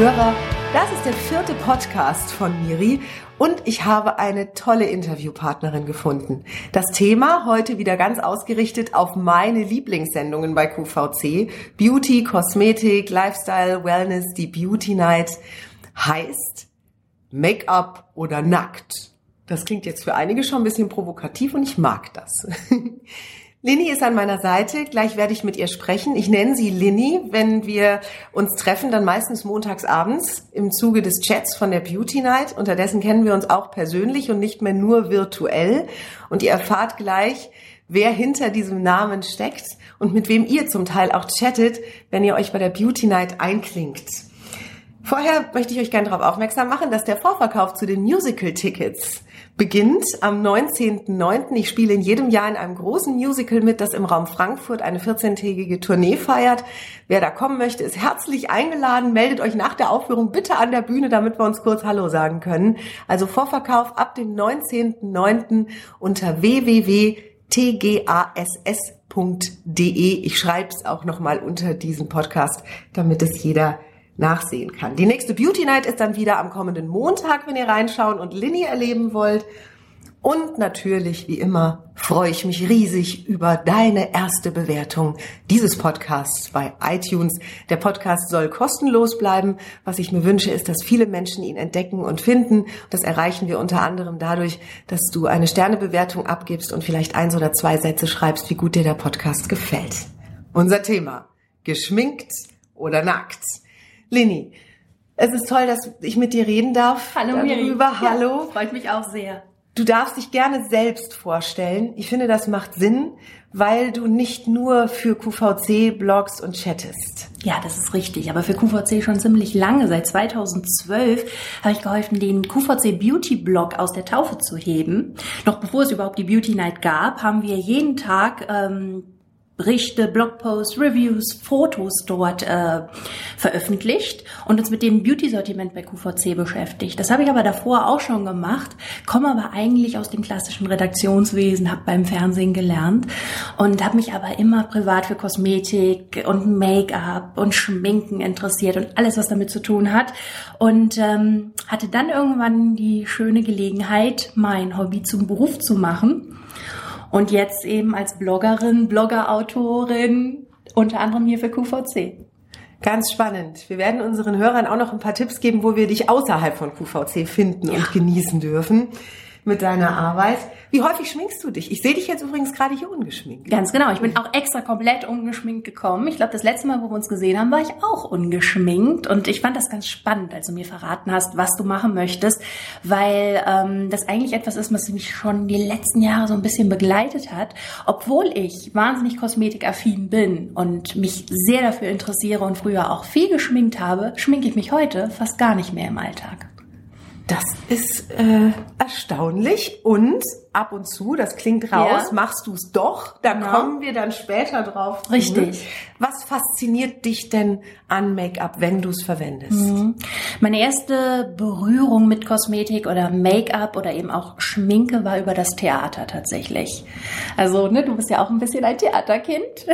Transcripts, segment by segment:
Hörer. Das ist der vierte Podcast von Miri und ich habe eine tolle Interviewpartnerin gefunden. Das Thema heute wieder ganz ausgerichtet auf meine Lieblingssendungen bei QVC. Beauty, Kosmetik, Lifestyle, Wellness, die Beauty Night heißt Make-up oder nackt. Das klingt jetzt für einige schon ein bisschen provokativ und ich mag das. Lini ist an meiner Seite. Gleich werde ich mit ihr sprechen. Ich nenne sie Lini. Wenn wir uns treffen, dann meistens montags abends im Zuge des Chats von der Beauty Night. Unterdessen kennen wir uns auch persönlich und nicht mehr nur virtuell. Und ihr erfahrt gleich, wer hinter diesem Namen steckt und mit wem ihr zum Teil auch chattet, wenn ihr euch bei der Beauty Night einklingt. Vorher möchte ich euch gerne darauf aufmerksam machen, dass der Vorverkauf zu den Musical-Tickets beginnt am 19.09. Ich spiele in jedem Jahr in einem großen Musical mit, das im Raum Frankfurt eine 14-tägige Tournee feiert. Wer da kommen möchte, ist herzlich eingeladen. Meldet euch nach der Aufführung bitte an der Bühne, damit wir uns kurz Hallo sagen können. Also Vorverkauf ab dem 19.09. unter www.tgass.de. Ich schreibe es auch nochmal unter diesen Podcast, damit es jeder nachsehen kann. Die nächste Beauty Night ist dann wieder am kommenden Montag, wenn ihr reinschauen und Linny erleben wollt. Und natürlich, wie immer, freue ich mich riesig über deine erste Bewertung dieses Podcasts bei iTunes. Der Podcast soll kostenlos bleiben. Was ich mir wünsche, ist, dass viele Menschen ihn entdecken und finden. Das erreichen wir unter anderem dadurch, dass du eine Sternebewertung abgibst und vielleicht eins oder zwei Sätze schreibst, wie gut dir der Podcast gefällt. Unser Thema. Geschminkt oder nackt. Lini, es ist toll, dass ich mit dir reden darf. Hallo Miri. Hallo. Ja, freut mich auch sehr. Du darfst dich gerne selbst vorstellen. Ich finde, das macht Sinn, weil du nicht nur für QVC blogst und chattest. Ja, das ist richtig. Aber für QVC schon ziemlich lange. Seit 2012 habe ich geholfen, den QVC Beauty Blog aus der Taufe zu heben. Noch bevor es überhaupt die Beauty Night gab, haben wir jeden Tag ähm, Berichte, Blogposts, Reviews, Fotos dort äh, veröffentlicht und uns mit dem Beauty-Sortiment bei QVC beschäftigt. Das habe ich aber davor auch schon gemacht, komme aber eigentlich aus dem klassischen Redaktionswesen, habe beim Fernsehen gelernt und habe mich aber immer privat für Kosmetik und Make-up und Schminken interessiert und alles, was damit zu tun hat. Und ähm, hatte dann irgendwann die schöne Gelegenheit, mein Hobby zum Beruf zu machen und jetzt eben als Bloggerin, Bloggerautorin, unter anderem hier für QVC. Ganz spannend. Wir werden unseren Hörern auch noch ein paar Tipps geben, wo wir dich außerhalb von QVC finden ja. und genießen dürfen mit deiner Arbeit. Wie häufig schminkst du dich? Ich sehe dich jetzt übrigens gerade hier ungeschminkt. Ganz genau. Ich bin auch extra komplett ungeschminkt gekommen. Ich glaube, das letzte Mal, wo wir uns gesehen haben, war ich auch ungeschminkt. Und ich fand das ganz spannend, als du mir verraten hast, was du machen möchtest, weil ähm, das eigentlich etwas ist, was mich schon die letzten Jahre so ein bisschen begleitet hat. Obwohl ich wahnsinnig kosmetikaffin bin und mich sehr dafür interessiere und früher auch viel geschminkt habe, schminke ich mich heute fast gar nicht mehr im Alltag. Das ist äh, erstaunlich und ab und zu, das klingt raus, ja. machst du es doch. Da genau. kommen wir dann später drauf. Richtig. Was fasziniert dich denn an Make-up, wenn du es verwendest? Mhm. Meine erste Berührung mit Kosmetik oder Make-up oder eben auch Schminke war über das Theater tatsächlich. Also, ne, du bist ja auch ein bisschen ein Theaterkind.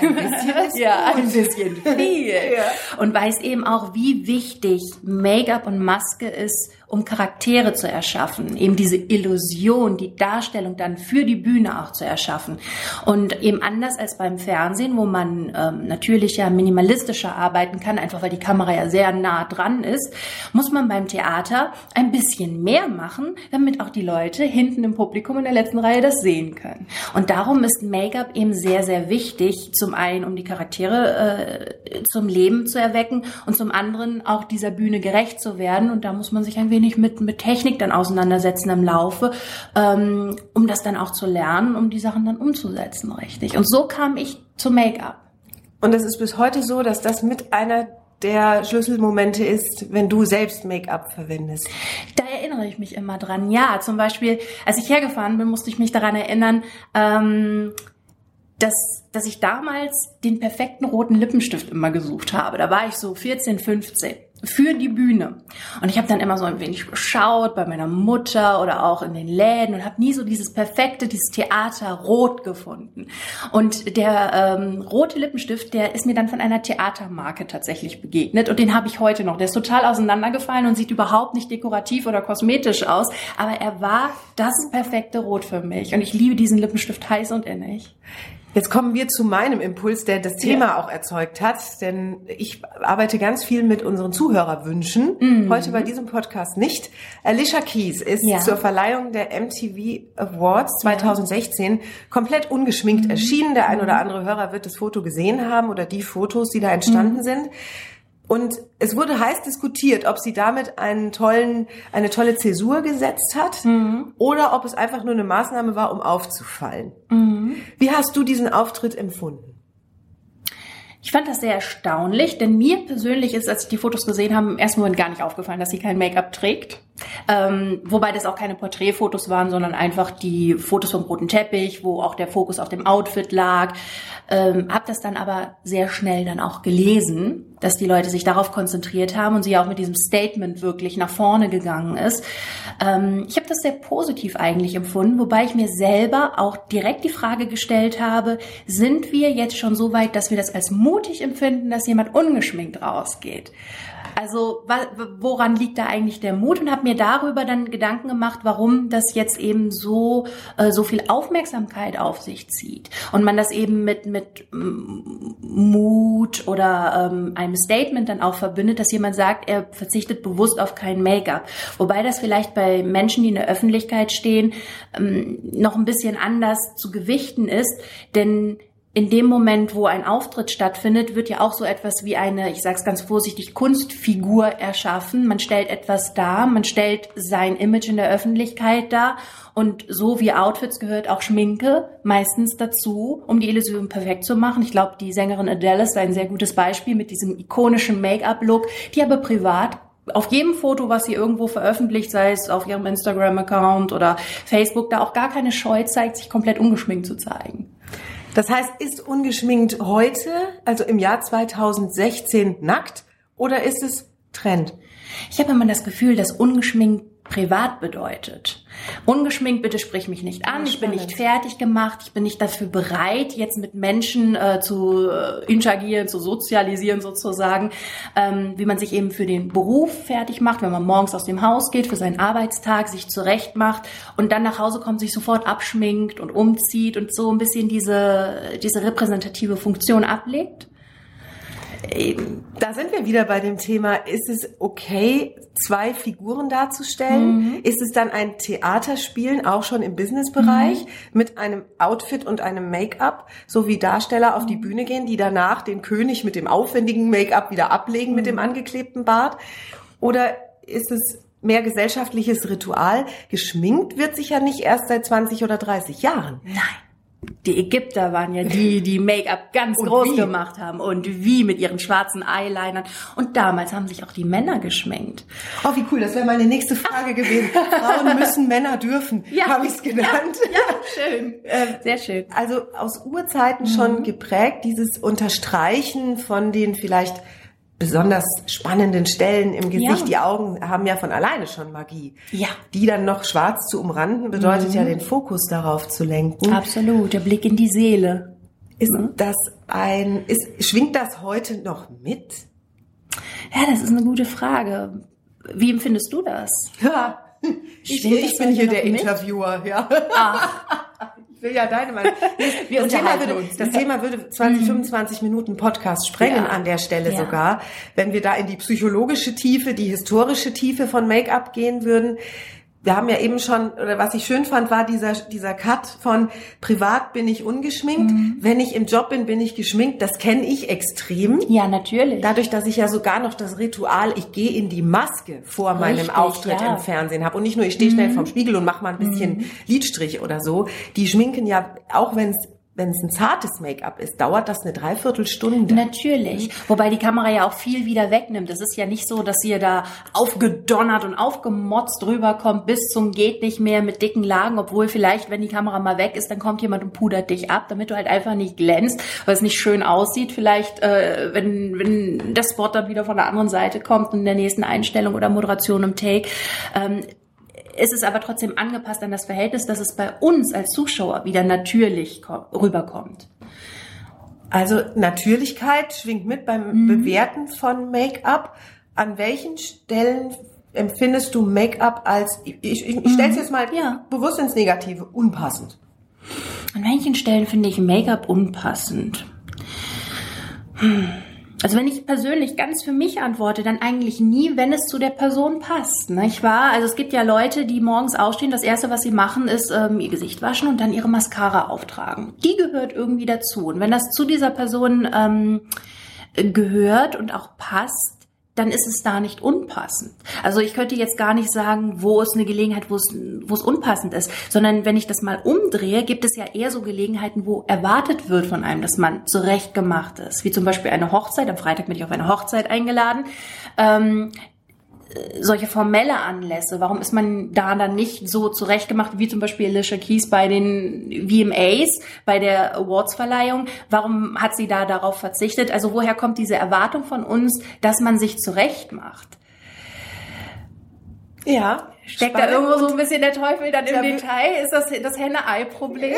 Ein bisschen ja, ein bisschen viel. ja. Und weiß eben auch, wie wichtig Make-up und Maske ist, um Charaktere zu erschaffen, eben diese Illusion, die Darstellung dann für die Bühne auch zu erschaffen. Und eben anders als beim Fernsehen, wo man ähm, natürlich ja minimalistischer arbeiten kann, einfach weil die Kamera ja sehr nah dran ist, muss man beim Theater ein bisschen mehr machen, damit auch die Leute hinten im Publikum in der letzten Reihe das sehen können. Und darum ist Make-up eben sehr, sehr wichtig. Zum einen, um die Charaktere äh, zum Leben zu erwecken und zum anderen auch dieser Bühne gerecht zu werden. Und da muss man sich ein wenig mit, mit Technik dann auseinandersetzen im Laufe. Ähm, um das dann auch zu lernen, um die Sachen dann umzusetzen, richtig. Und so kam ich zu Make-up. Und es ist bis heute so, dass das mit einer der Schlüsselmomente ist, wenn du selbst Make-up verwendest? Da erinnere ich mich immer dran. Ja, zum Beispiel, als ich hergefahren bin, musste ich mich daran erinnern, ähm, dass, dass ich damals den perfekten roten Lippenstift immer gesucht habe. Da war ich so 14, 15. für die Bühne. Und ich habe dann immer so ein wenig geschaut bei meiner Mutter oder auch in den Läden und habe nie so dieses perfekte, dieses Theaterrot gefunden. Und der ähm, rote Lippenstift, der ist mir dann von einer Theatermarke tatsächlich begegnet und den habe ich heute noch. Der ist total auseinandergefallen und sieht überhaupt nicht dekorativ oder kosmetisch aus, aber er war das perfekte Rot für mich und ich liebe diesen Lippenstift heiß und innig. Jetzt kommen wir zu meinem Impuls, der das Thema ja. auch erzeugt hat, denn ich arbeite ganz viel mit unseren Zuhörerwünschen. Mhm. Heute bei diesem Podcast nicht. Alicia Keys ist ja. zur Verleihung der MTV Awards 2016 ja. komplett ungeschminkt mhm. erschienen. Der ein oder mhm. andere Hörer wird das Foto gesehen haben oder die Fotos, die da entstanden mhm. sind. Und es wurde heiß diskutiert, ob sie damit einen tollen, eine tolle Zäsur gesetzt hat mhm. oder ob es einfach nur eine Maßnahme war, um aufzufallen. Mhm. Wie hast du diesen Auftritt empfunden? Ich fand das sehr erstaunlich, denn mir persönlich ist, als ich die Fotos gesehen habe, im ersten Moment gar nicht aufgefallen, dass sie kein Make-up trägt. Ähm, wobei das auch keine Porträtfotos waren, sondern einfach die Fotos vom roten Teppich, wo auch der Fokus auf dem Outfit lag. Ähm, hab das dann aber sehr schnell dann auch gelesen, dass die Leute sich darauf konzentriert haben und sie auch mit diesem Statement wirklich nach vorne gegangen ist. Ähm, ich habe das sehr positiv eigentlich empfunden, wobei ich mir selber auch direkt die Frage gestellt habe, sind wir jetzt schon so weit, dass wir das als mutig empfinden, dass jemand ungeschminkt rausgeht? Also woran liegt da eigentlich der Mut? Und habe mir darüber dann Gedanken gemacht, warum das jetzt eben so äh, so viel Aufmerksamkeit auf sich zieht und man das eben mit mit Mut oder ähm, einem Statement dann auch verbindet, dass jemand sagt, er verzichtet bewusst auf kein Make-up. Wobei das vielleicht bei Menschen, die in der Öffentlichkeit stehen, ähm, noch ein bisschen anders zu gewichten ist, denn in dem Moment, wo ein Auftritt stattfindet, wird ja auch so etwas wie eine, ich sage es ganz vorsichtig, Kunstfigur erschaffen. Man stellt etwas dar, man stellt sein Image in der Öffentlichkeit dar und so wie Outfits gehört auch Schminke meistens dazu, um die Illusion perfekt zu machen. Ich glaube, die Sängerin Adele ist ein sehr gutes Beispiel mit diesem ikonischen Make-up-Look, die aber privat auf jedem Foto, was sie irgendwo veröffentlicht, sei es auf ihrem Instagram-Account oder Facebook, da auch gar keine Scheu zeigt, sich komplett ungeschminkt zu zeigen. Das heißt, ist ungeschminkt heute, also im Jahr 2016 nackt oder ist es Trend? Ich habe immer das Gefühl, dass ungeschminkt privat bedeutet. Ungeschminkt, bitte sprich mich nicht an. Ich bin nicht fertig gemacht. Ich bin nicht dafür bereit, jetzt mit Menschen äh, zu äh, interagieren, zu sozialisieren sozusagen, ähm, wie man sich eben für den Beruf fertig macht, wenn man morgens aus dem Haus geht, für seinen Arbeitstag sich zurecht macht und dann nach Hause kommt, sich sofort abschminkt und umzieht und so ein bisschen diese, diese repräsentative Funktion ablegt. Da sind wir wieder bei dem Thema, ist es okay, zwei Figuren darzustellen? Mhm. Ist es dann ein Theaterspielen, auch schon im Businessbereich, mhm. mit einem Outfit und einem Make-up, so wie Darsteller auf die Bühne gehen, die danach den König mit dem aufwendigen Make-up wieder ablegen mhm. mit dem angeklebten Bart? Oder ist es mehr gesellschaftliches Ritual? Geschminkt wird sich ja nicht erst seit 20 oder 30 Jahren. Nein die Ägypter waren ja die, die Make-up ganz und groß wie? gemacht haben und wie mit ihren schwarzen Eyelinern. Und damals haben sich auch die Männer geschminkt. Oh, wie cool, das wäre meine nächste Frage gewesen. Frauen müssen, Männer dürfen, ja. habe ich es genannt. Ja, ja schön. Ähm, Sehr schön. Also aus Urzeiten mhm. schon geprägt, dieses Unterstreichen von den vielleicht besonders spannenden Stellen im Gesicht. Ja. Die Augen haben ja von alleine schon Magie. Ja. Die dann noch schwarz zu umranden, bedeutet mhm. ja den Fokus darauf zu lenken. Absolut, der Blick in die Seele. Ist mhm. das ein, ist, schwingt das heute noch mit? Ja, das ist eine gute Frage. Wie empfindest du das? Ja, ich, ich bin hier der mit? Interviewer, ja. Ach. Will ja deine Meinung. Wir das, Thema würde, uns. das Thema würde 20, mhm. 25 Minuten Podcast sprengen ja. an der Stelle ja. sogar, wenn wir da in die psychologische Tiefe, die historische Tiefe von Make-up gehen würden wir haben ja eben schon, oder was ich schön fand, war dieser, dieser Cut von privat bin ich ungeschminkt, mhm. wenn ich im Job bin, bin ich geschminkt. Das kenne ich extrem. Ja, natürlich. Dadurch, dass ich ja sogar noch das Ritual, ich gehe in die Maske vor Richtig, meinem Auftritt ja. im Fernsehen habe. Und nicht nur, ich stehe mhm. schnell vorm Spiegel und mache mal ein bisschen mhm. Lidstrich oder so. Die schminken ja, auch wenn es wenn es ein zartes Make-up ist, dauert das eine Dreiviertelstunde. Natürlich. Wobei die Kamera ja auch viel wieder wegnimmt. Es ist ja nicht so, dass ihr da aufgedonnert und aufgemotzt rüberkommt bis zum geht nicht mehr mit dicken Lagen, obwohl vielleicht, wenn die Kamera mal weg ist, dann kommt jemand und pudert dich ab, damit du halt einfach nicht glänzt, weil es nicht schön aussieht. Vielleicht, äh, wenn, wenn der Spot dann wieder von der anderen Seite kommt in der nächsten Einstellung oder Moderation im Take. Ähm, es ist aber trotzdem angepasst an das Verhältnis, dass es bei uns als Zuschauer wieder natürlich rüberkommt. Also Natürlichkeit schwingt mit beim mhm. Bewerten von Make-up. An welchen Stellen empfindest du Make-up als, ich, ich, ich stelle es mhm. jetzt mal ja. bewusst ins Negative, unpassend? An welchen Stellen finde ich Make-up unpassend? Hm. Also wenn ich persönlich ganz für mich antworte, dann eigentlich nie, wenn es zu der Person passt. Nicht wahr? Also es gibt ja Leute, die morgens aufstehen, das erste, was sie machen, ist ähm, ihr Gesicht waschen und dann ihre Mascara auftragen. Die gehört irgendwie dazu. Und wenn das zu dieser Person ähm, gehört und auch passt, dann ist es da nicht unpassend. Also ich könnte jetzt gar nicht sagen, wo ist eine Gelegenheit, wo es, wo es unpassend ist, sondern wenn ich das mal umdrehe, gibt es ja eher so Gelegenheiten, wo erwartet wird von einem, dass man zurechtgemacht ist, wie zum Beispiel eine Hochzeit. Am Freitag bin ich auf eine Hochzeit eingeladen. Ähm, solche formelle Anlässe? Warum ist man da dann nicht so zurechtgemacht wie zum Beispiel Alicia Keys bei den VMAs, bei der Awards-Verleihung? Warum hat sie da darauf verzichtet? Also woher kommt diese Erwartung von uns, dass man sich zurechtmacht? Ja. Steckt da irgendwo so ein bisschen der Teufel dann im Detail? Ist das das Henne-Ei-Problem?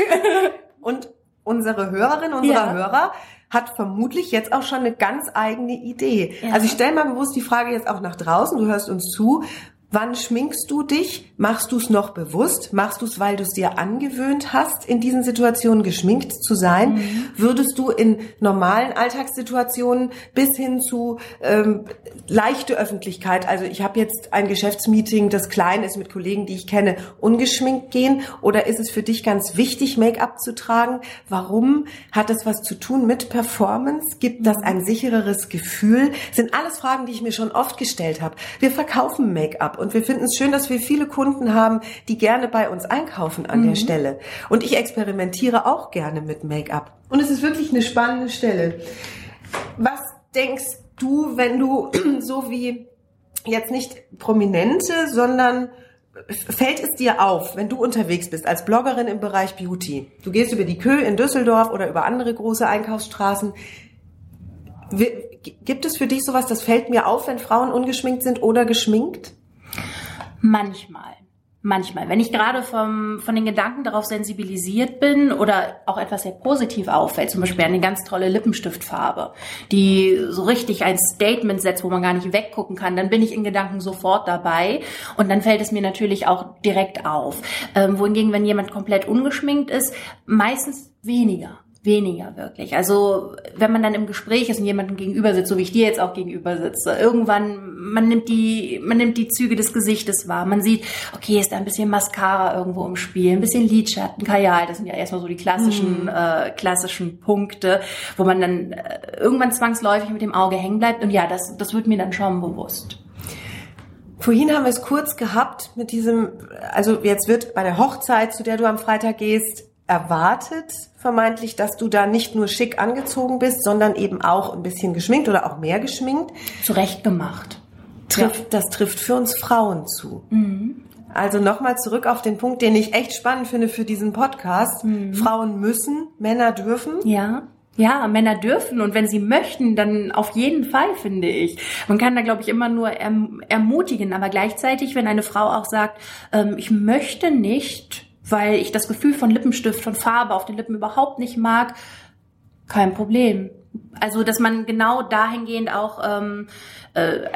Und unsere Hörerin, unsere ja. Hörer hat vermutlich jetzt auch schon eine ganz eigene Idee. Ja. Also ich stelle mal bewusst die Frage jetzt auch nach draußen, du hörst uns zu. Wann schminkst du dich? Machst du es noch bewusst? Machst du es, weil du es dir angewöhnt hast, in diesen Situationen geschminkt zu sein? Mhm. Würdest du in normalen Alltagssituationen bis hin zu ähm, leichte Öffentlichkeit, also ich habe jetzt ein Geschäftsmeeting, das klein ist mit Kollegen, die ich kenne, ungeschminkt gehen? Oder ist es für dich ganz wichtig, Make-up zu tragen? Warum? Hat das was zu tun mit Performance? Gibt das ein sichereres Gefühl? sind alles Fragen, die ich mir schon oft gestellt habe. Wir verkaufen Make-up und wir finden es schön, dass wir viele Kunden haben, die gerne bei uns einkaufen an mhm. der Stelle. Und ich experimentiere auch gerne mit Make-up. Und es ist wirklich eine spannende Stelle. Was denkst du, wenn du so wie jetzt nicht Prominente, sondern fällt es dir auf, wenn du unterwegs bist als Bloggerin im Bereich Beauty? Du gehst über die Kö in Düsseldorf oder über andere große Einkaufsstraßen. Gibt es für dich sowas, das fällt mir auf, wenn Frauen ungeschminkt sind oder geschminkt? Manchmal. Manchmal. Wenn ich gerade vom, von den Gedanken darauf sensibilisiert bin oder auch etwas sehr positiv auffällt, zum Beispiel eine ganz tolle Lippenstiftfarbe, die so richtig ein Statement setzt, wo man gar nicht weggucken kann, dann bin ich in Gedanken sofort dabei und dann fällt es mir natürlich auch direkt auf. Ähm, wohingegen, wenn jemand komplett ungeschminkt ist, meistens weniger weniger wirklich. Also wenn man dann im Gespräch ist und jemandem gegenüber sitzt, so wie ich dir jetzt auch gegenüber sitze, irgendwann, man nimmt die, man nimmt die Züge des Gesichtes wahr. Man sieht, okay, ist da ein bisschen Mascara irgendwo im Spiel, ein bisschen Lidschatten, Kajal, das sind ja erstmal so die klassischen, mhm. äh, klassischen Punkte, wo man dann äh, irgendwann zwangsläufig mit dem Auge hängen bleibt. Und ja, das, das wird mir dann schon bewusst. Vorhin haben wir es kurz gehabt mit diesem, also jetzt wird bei der Hochzeit, zu der du am Freitag gehst, erwartet vermeintlich, dass du da nicht nur schick angezogen bist, sondern eben auch ein bisschen geschminkt oder auch mehr geschminkt. Zurecht gemacht. Trifft, ja. Das trifft für uns Frauen zu. Mhm. Also nochmal zurück auf den Punkt, den ich echt spannend finde für diesen Podcast. Mhm. Frauen müssen, Männer dürfen. Ja. Ja, Männer dürfen und wenn sie möchten, dann auf jeden Fall, finde ich. Man kann da, glaube ich, immer nur erm ermutigen, aber gleichzeitig, wenn eine Frau auch sagt, ähm, ich möchte nicht weil ich das Gefühl von Lippenstift, von Farbe auf den Lippen überhaupt nicht mag, kein Problem. Also, dass man genau dahingehend auch ähm, äh,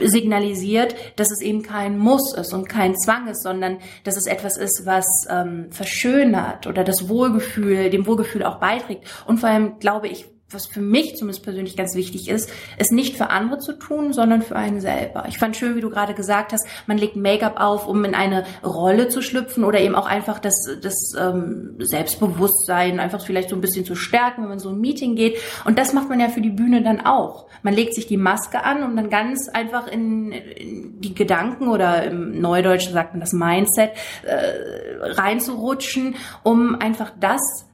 signalisiert, dass es eben kein Muss ist und kein Zwang ist, sondern dass es etwas ist, was ähm, verschönert oder das Wohlgefühl, dem Wohlgefühl auch beiträgt. Und vor allem glaube ich, was für mich zumindest persönlich ganz wichtig ist, es nicht für andere zu tun, sondern für einen selber. Ich fand schön, wie du gerade gesagt hast, man legt Make-up auf, um in eine Rolle zu schlüpfen oder eben auch einfach das, das ähm, Selbstbewusstsein einfach vielleicht so ein bisschen zu stärken, wenn man so ein Meeting geht. Und das macht man ja für die Bühne dann auch. Man legt sich die Maske an, um dann ganz einfach in, in die Gedanken oder im Neudeutsch sagt man das Mindset äh, reinzurutschen, um einfach das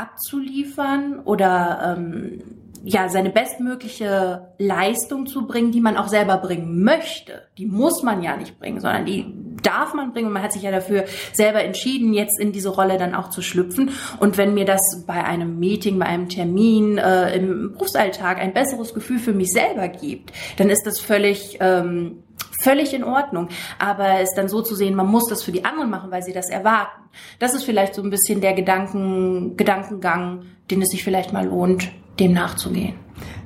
abzuliefern oder ähm, ja seine bestmögliche Leistung zu bringen, die man auch selber bringen möchte. Die muss man ja nicht bringen, sondern die darf man bringen und man hat sich ja dafür selber entschieden, jetzt in diese Rolle dann auch zu schlüpfen. Und wenn mir das bei einem Meeting, bei einem Termin äh, im Berufsalltag ein besseres Gefühl für mich selber gibt, dann ist das völlig ähm, völlig in Ordnung. Aber es dann so zu sehen, man muss das für die anderen machen, weil sie das erwarten. Das ist vielleicht so ein bisschen der Gedanken, Gedankengang, den es sich vielleicht mal lohnt, dem nachzugehen.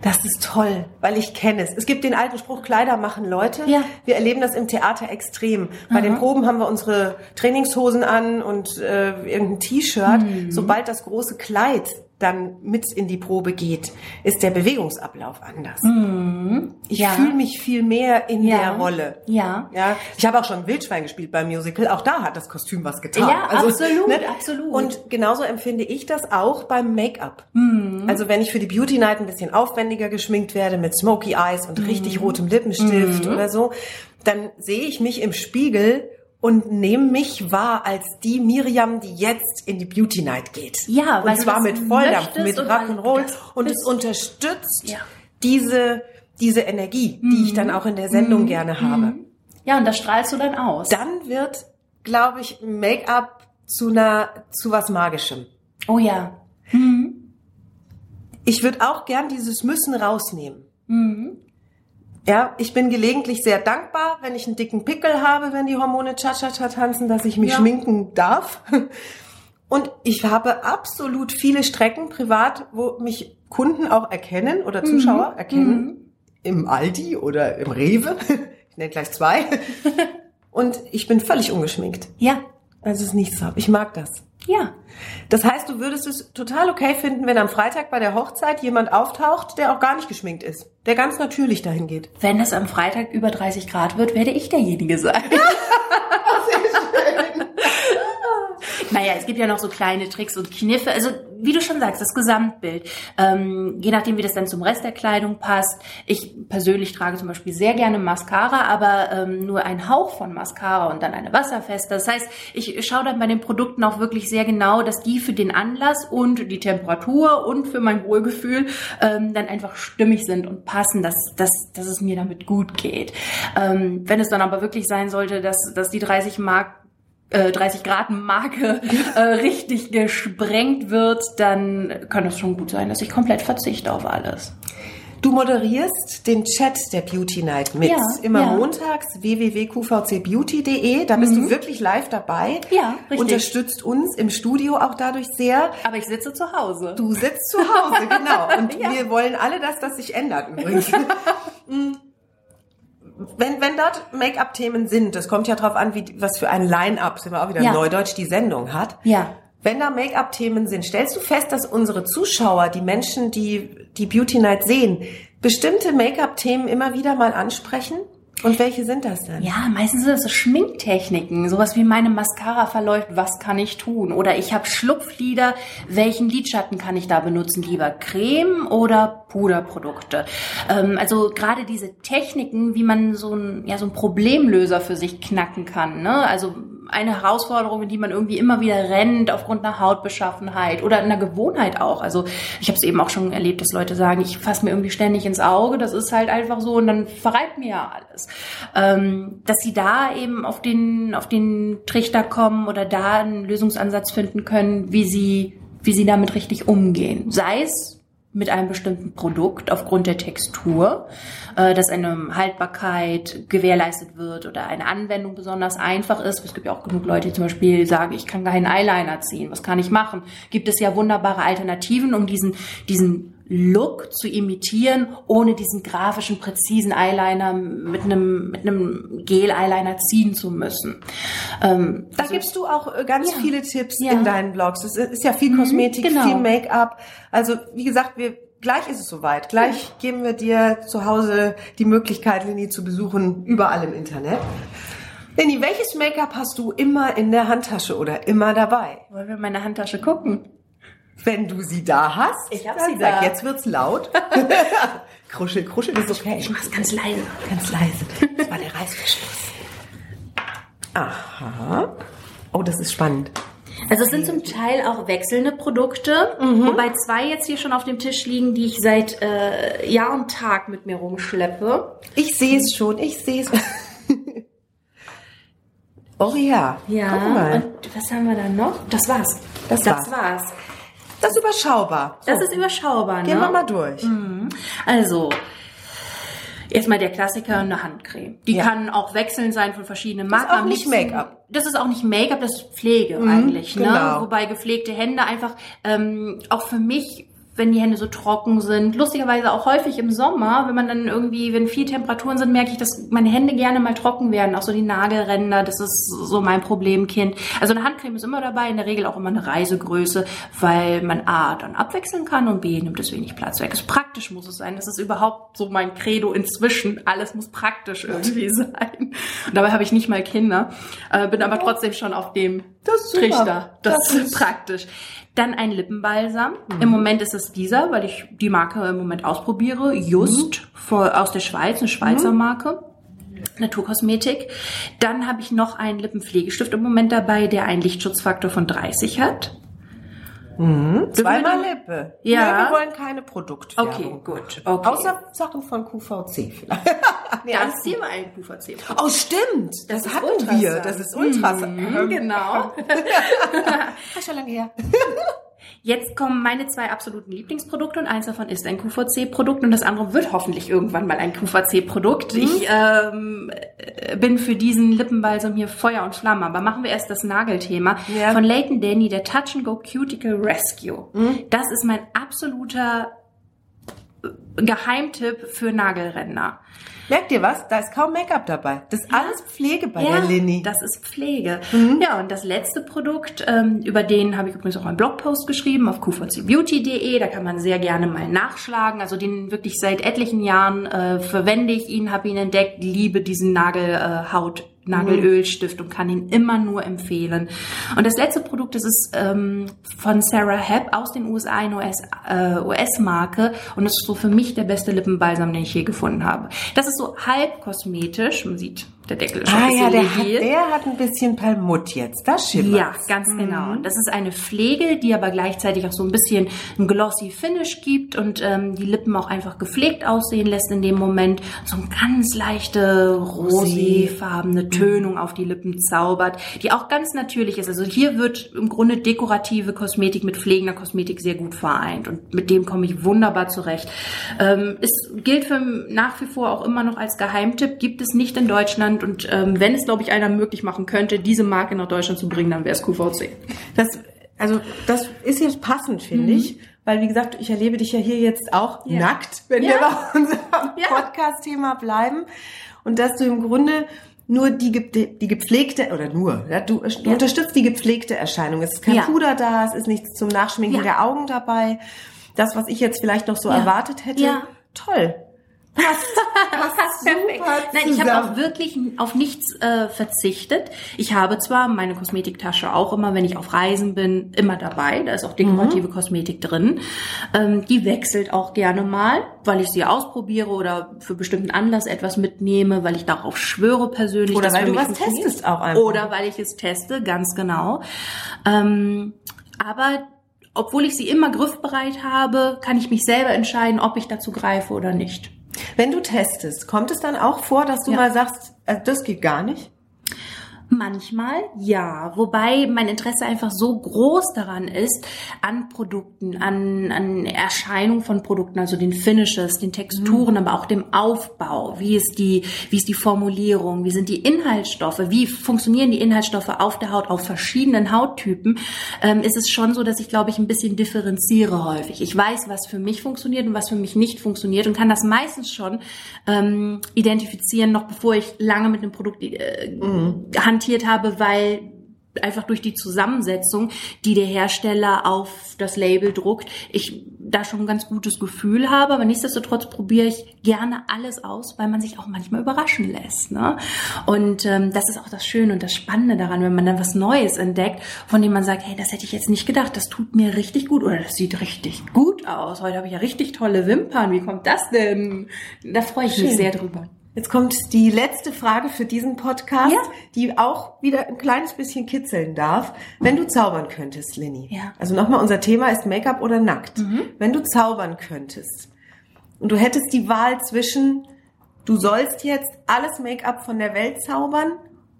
Das ist toll, weil ich kenne es. Es gibt den alten Spruch, Kleider machen Leute. Ja. Wir erleben das im Theater extrem. Bei den Proben haben wir unsere Trainingshosen an und äh, irgendein T-Shirt. Mhm. Sobald das große Kleid dann mit in die Probe geht, ist der Bewegungsablauf anders. Ich Ja. fühle mich viel mehr in Ja. der Rolle. Ja. Ja, ich habe auch schon Wildschwein gespielt beim Musical. Auch da hat das Kostüm was getan. Ja, absolut, absolut. Und genauso empfinde ich das auch beim Make-up. Mhm. Also wenn ich für die Beauty Night ein bisschen aufwendiger geschminkt werde mit Smoky Eyes und richtig Mhm. rotem Lippenstift oder so, dann sehe ich mich im Spiegel und nehme mich wahr als die Miriam, die jetzt in die Beauty Night geht. Ja, weil und zwar mit Volldampf, mit Rock'n'Roll und es unterstützt Ja. diese diese Energie, die ich dann auch in der Sendung gerne habe. Ja, und das strahlst du dann aus. Dann wird, glaube ich, Make-up zu einer zu was Magischem. oh ja. Ich würde auch gern dieses Müssen rausnehmen. Mhm. Ja, ich bin gelegentlich sehr dankbar, wenn ich einen dicken Pickel habe, wenn die Hormone Cha-Cha-Cha tanzen, dass ich mich Ja. schminken darf. Und ich habe absolut viele Strecken privat, wo mich Kunden auch erkennen oder Mhm. Zuschauer erkennen. Im Aldi oder im Rewe. Ich nenne gleich zwei. Und ich bin völlig ungeschminkt. Ja. Also es ist nichts drauf. Ich mag das. Ja. Das heißt, du würdest es total okay finden, wenn am Freitag bei der Hochzeit jemand auftaucht, der auch gar nicht geschminkt ist, der ganz natürlich dahin geht. Wenn es am Freitag über 30 Grad wird, werde ich derjenige sein. Naja, es gibt ja noch so kleine Tricks und Kniffe. Also, wie du schon sagst, das Gesamtbild. Ähm, je nachdem, wie das dann zum Rest der Kleidung passt. Ich persönlich trage zum Beispiel sehr gerne Mascara, aber ähm, nur ein Hauch von Mascara und dann eine wasserfeste. Das heißt, ich schaue dann bei den Produkten auch wirklich sehr genau, dass die für den Anlass und die Temperatur und für mein Wohlgefühl ähm, dann einfach stimmig sind und passen, dass, dass, dass es mir damit gut geht. Ähm, wenn es dann aber wirklich sein sollte, dass, dass die 30 Mark äh, 30 Grad Marke äh, richtig gesprengt wird, dann kann es schon gut sein, dass ich komplett verzichte auf alles. Du moderierst den Chat der Beauty Night mit. Ja, Immer ja. Mhm. montags www.qvcbeauty.de. Da bist du wirklich live dabei. Ja, richtig. Unterstützt uns im Studio auch dadurch sehr. Aber ich sitze zu Hause. Du sitzt zu Hause, genau. Und Ja. wir wollen alle, dass das sich ändert übrigens. Wenn, wenn dort Make-up-Themen sind, das kommt ja drauf an, wie, was für ein Line-up, sind wir auch wieder Ja. Neudeutsch, die Sendung hat. Ja. Wenn da Make-up-Themen sind, stellst du fest, dass unsere Zuschauer, die Menschen, die die Beauty Night sehen, bestimmte Make-up-Themen immer wieder mal ansprechen? Und welche sind das denn? Ja, meistens sind es so Schminktechniken, sowas wie meine Mascara verläuft, was kann ich tun? Oder ich habe Schlupflider, welchen Lidschatten kann ich da benutzen? Lieber Creme oder Puderprodukte? Ähm, also gerade diese Techniken, wie man so ein, ja, so ein Problemlöser für sich knacken kann. Ne? Also eine Herausforderung, in die man irgendwie immer wieder rennt aufgrund einer Hautbeschaffenheit oder einer Gewohnheit auch. Also ich habe es eben auch schon erlebt, dass Leute sagen, ich fasse mir irgendwie ständig ins Auge, das ist halt einfach so und dann verreibt mir ja alles. Ähm, dass sie da eben auf den, auf den Trichter kommen oder da einen Lösungsansatz finden können, wie sie, wie sie damit richtig umgehen. Sei es mit einem bestimmten Produkt aufgrund der Textur, äh, dass eine Haltbarkeit gewährleistet wird oder eine Anwendung besonders einfach ist. Es gibt ja auch genug Leute, die zum Beispiel sagen, ich kann keinen Eyeliner ziehen. Was kann ich machen? Gibt es ja wunderbare Alternativen, um diesen, diesen Look zu imitieren, ohne diesen grafischen, präzisen Eyeliner mit einem, mit einem Gel-Eyeliner ziehen zu müssen. Ähm, Da gibst du auch äh, ganz Ja. viele Tipps Ja. in deinen Blogs. Es ist ja viel Kosmetik, genau. viel Make-up. Also wie gesagt, wir gleich ist es soweit. Gleich geben wir dir zu Hause die Möglichkeit, Lini zu besuchen, überall im Internet. Lini, welches Make-up hast du immer in der Handtasche oder immer dabei? wollen wir in meine Handtasche gucken? Wenn du sie da hast, Ich hab sie sag, da. jetzt wird's laut. kruschel, kruschel ist okay. Ich mach's ganz leise. Ganz leise. Das war der Reißverschluss. Aha. Oh, das ist spannend. Also es sind zum Teil auch wechselnde Produkte, Mhm. wobei zwei jetzt hier schon auf dem Tisch liegen, die ich seit äh, Jahr und Tag mit mir rumschleppe. Ich sehe es schon, ich sehe es. oh ja, guck mal. und was haben wir da noch? Das war's. Das das war's. war's. Das ist überschaubar. So, Das ist überschaubar, ne? gehen wir mal durch. Also, erstmal der Klassiker, eine Handcreme. Die Ja. kann auch wechselnd sein von verschiedenen Marken. auch Am nicht liebsten- Make-up. Das ist auch nicht Make-up, das ist Pflege eigentlich. Ne? genau. Wobei gepflegte Hände einfach, ähm, auch für mich, wenn die Hände so trocken sind, lustigerweise auch häufig im Sommer, wenn man dann irgendwie, wenn viel Temperaturen sind, merke ich, dass meine Hände gerne mal trocken werden. Auch so die Nagelränder, das ist so mein Problemkind. Also eine Handcreme ist immer dabei, in der Regel auch immer eine Reisegröße, weil man A, dann abwechseln kann und B, nimmt es wenig Platz weg. Es praktisch muss es sein. Das ist überhaupt so mein Credo inzwischen. Alles muss praktisch irgendwie sein. Und dabei habe ich nicht mal Kinder, äh, bin aber trotzdem schon auf dem Das ist. Trichter. Das, Das ist ist- praktisch. Dann ein Lippenbalsam. Im Moment ist es dieser, weil ich die Marke im Moment ausprobiere. Just vor, aus der Schweiz, eine Schweizer Marke. Naturkosmetik. Dann habe ich noch einen Lippenpflegestift im Moment dabei, der einen Lichtschutzfaktor von 30 hat. Zweimal wir Lippe. Ja. Nee, wir wollen keine Produktwerbung. Okay, gut. Okay. Außer Sachen von QVC vielleicht. gut. ziehen wir einen QVC. Oh, stimmt. Das, ist hatten wir. Das ist Ultrasound. Mhm, genau. Schon lange her. Jetzt kommen meine zwei absoluten Lieblingsprodukte und eins davon ist ein QVC-Produkt und das andere wird hoffentlich irgendwann mal ein QVC-Produkt. Mhm. Ich ähm, äh, bin für diesen Lippenbalsam hier Feuer und Flamme. Aber machen wir erst das Nagelthema. Ja. Von Leighton Danny, der Touch and Go Cuticle Rescue. Mhm. Das ist mein absoluter Geheimtipp für Nagelränder. Merkt ihr was? Da ist kaum Make-up dabei. Das ist alles Pflege bei ja, der Lini. das ist Pflege. Mhm. Ja, und das letzte Produkt, ähm, über den habe ich übrigens auch einen Blogpost geschrieben auf qvcbeauty.de. Da kann man sehr gerne mal nachschlagen. Also den wirklich seit etlichen Jahren äh, verwende ich ihn, habe ihn entdeckt, liebe diesen Nagelhaut. Nagelölstift und kann ihn immer nur empfehlen. Und das letzte Produkt, das ist ähm, von Sarah Hepp aus den USA, eine US, äh, US-Marke. Und das ist so für mich der beste Lippenbalsam, den ich je gefunden habe. Das ist so halb kosmetisch. Man sieht, der Deckel ist schon ah ein ja, bisschen der hat, der hat ein bisschen Perlmutt jetzt. Das schimmert. Ja, ganz genau. Und das ist eine Pflege, die aber gleichzeitig auch so ein bisschen ein glossy Finish gibt und ähm, die Lippen auch einfach gepflegt aussehen lässt in dem Moment. So eine ganz leichte roséfarbene Tönung auf die Lippen zaubert, die auch ganz natürlich ist. Also hier wird im Grunde dekorative Kosmetik mit pflegender Kosmetik sehr gut vereint und mit dem komme ich wunderbar zurecht. Ähm, es gilt für nach wie vor auch immer noch als Geheimtipp, gibt es nicht in Deutschland und ähm, wenn es, glaube ich, einer möglich machen könnte, diese Marke nach Deutschland zu bringen, dann wäre es QVC. Das, also, das ist jetzt passend, finde ich. Weil, wie gesagt, ich erlebe dich ja hier jetzt auch Ja. nackt, wenn Ja. wir bei unserem Ja. Podcast-Thema bleiben. Und dass du im Grunde nur die, die gepflegte, oder nur, ja, du, du Ja. unterstützt die gepflegte Erscheinung. Es ist kein Ja. Puder da, es ist nichts zum Nachschminken der Augen dabei. Das, was ich jetzt vielleicht noch so erwartet hätte, toll. Passt, passt Perfekt. super Nein, ich habe auch wirklich auf nichts äh, verzichtet. Ich habe zwar meine Kosmetiktasche auch immer, wenn ich auf Reisen bin, immer dabei. Da ist auch dekorative Kosmetik drin. Ähm, die wechselt auch gerne mal, weil ich sie ausprobiere oder für bestimmten Anlass etwas mitnehme, weil ich darauf schwöre persönlich. Oder weil du was testest auch einfach. Oder weil ich es teste, ganz genau. Ähm, aber obwohl ich sie immer griffbereit habe, kann ich mich selber entscheiden, ob ich dazu greife oder nicht. Wenn du testest, kommt es dann auch vor, dass du Ja. mal sagst, äh, das geht gar nicht? Manchmal ja, wobei mein Interesse einfach so groß daran ist, an Produkten, an, an Erscheinung von Produkten, also den Finishes, den Texturen, aber auch dem Aufbau. Wie ist die, wie ist die Formulierung? Wie sind die Inhaltsstoffe? Wie funktionieren die Inhaltsstoffe auf der Haut, auf verschiedenen Hauttypen? Ähm, ist es schon so, dass ich, glaube ich, ein bisschen differenziere häufig. Ich weiß, was für mich funktioniert und was für mich nicht funktioniert und kann das meistens schon ähm, identifizieren, noch bevor ich lange mit einem Produkt äh, hantiert habe, weil einfach durch die Zusammensetzung, die der Hersteller auf das Label druckt, ich da schon ein ganz gutes Gefühl habe, aber nichtsdestotrotz probiere ich gerne alles aus, weil man sich auch manchmal überraschen lässt. Ne? Und ähm, das ist auch das Schöne und das Spannende daran, wenn man dann was Neues entdeckt, von dem man sagt, hey, das hätte ich jetzt nicht gedacht, das tut mir richtig gut oder das sieht richtig gut aus. Heute habe ich ja richtig tolle Wimpern. Wie kommt das denn? Da freue ich mich Schön. sehr drüber. Jetzt kommt die letzte Frage für diesen Podcast, Ja. die auch wieder ein kleines bisschen kitzeln darf. Wenn du zaubern könntest, Lini. Ja. Mhm. Also nochmal, unser Thema ist Make-up oder nackt. Wenn du zaubern könntest und du hättest die Wahl zwischen, du sollst jetzt alles Make-up von der Welt zaubern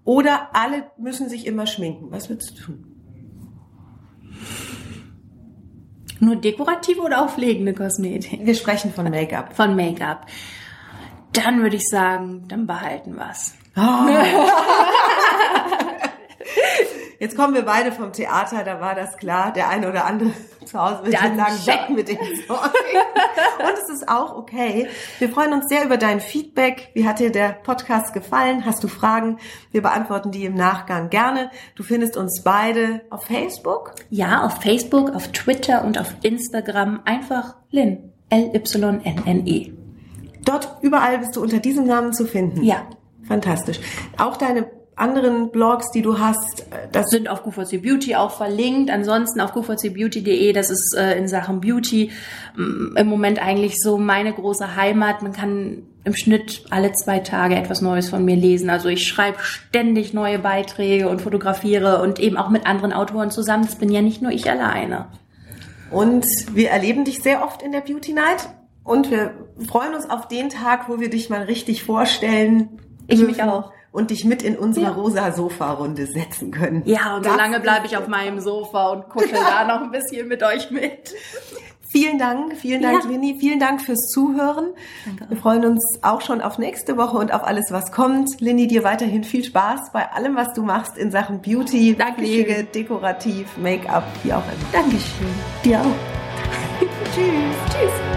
oder alle müssen sich immer schminken. Was würdest du tun? Nur dekorative oder auch pflegende Kosmetik? Wir sprechen von Make-up. Von Make-up. Dann würde ich sagen, dann behalten wir's. Jetzt kommen wir beide vom Theater, da war das klar. Der eine oder andere zu Hause wird Dann sagen, weg mit dem Zeug. Und es ist auch okay. Wir freuen uns sehr über dein Feedback. Wie hat dir der Podcast gefallen? Hast du Fragen? Wir beantworten die im Nachgang gerne. Du findest uns beide auf Facebook. Ja, auf Facebook, auf Twitter und auf Instagram einfach Lynn. L-Y-N-N-E. Dort überall bist du unter diesem Namen zu finden. Ja. Fantastisch. Auch deine anderen Blogs, die du hast, äh, das sind auf QVC Beauty auch verlinkt. Ansonsten auf qvcbeauty.de, das ist äh, in Sachen Beauty mm, im Moment eigentlich so meine große Heimat. Man kann im Schnitt alle zwei Tage etwas Neues von mir lesen. Also ich schreibe ständig neue Beiträge und fotografiere und eben auch mit anderen Autoren zusammen. Das bin ja nicht nur ich alleine. Und wir erleben dich sehr oft in der Beauty Night. Und wir freuen uns auf den Tag, wo wir dich mal richtig vorstellen. Ich mich auch. Und dich mit in unsere Ja. rosa Sofa-Runde setzen können. Ja, und Das- solange bleibe ich auf meinem Sofa und kuschel da noch ein bisschen mit euch mit. Vielen Dank, vielen Dank, Ja. Lini. Vielen Dank fürs Zuhören. Danke. Wir freuen uns auch schon auf nächste Woche und auf alles, was kommt. Lini, dir weiterhin viel Spaß bei allem, was du machst in Sachen Beauty, Dankeschön. Pflege, dekorativ, Make-up, wie auch immer. Dankeschön. Dir auch. Tschüss. Tschüss.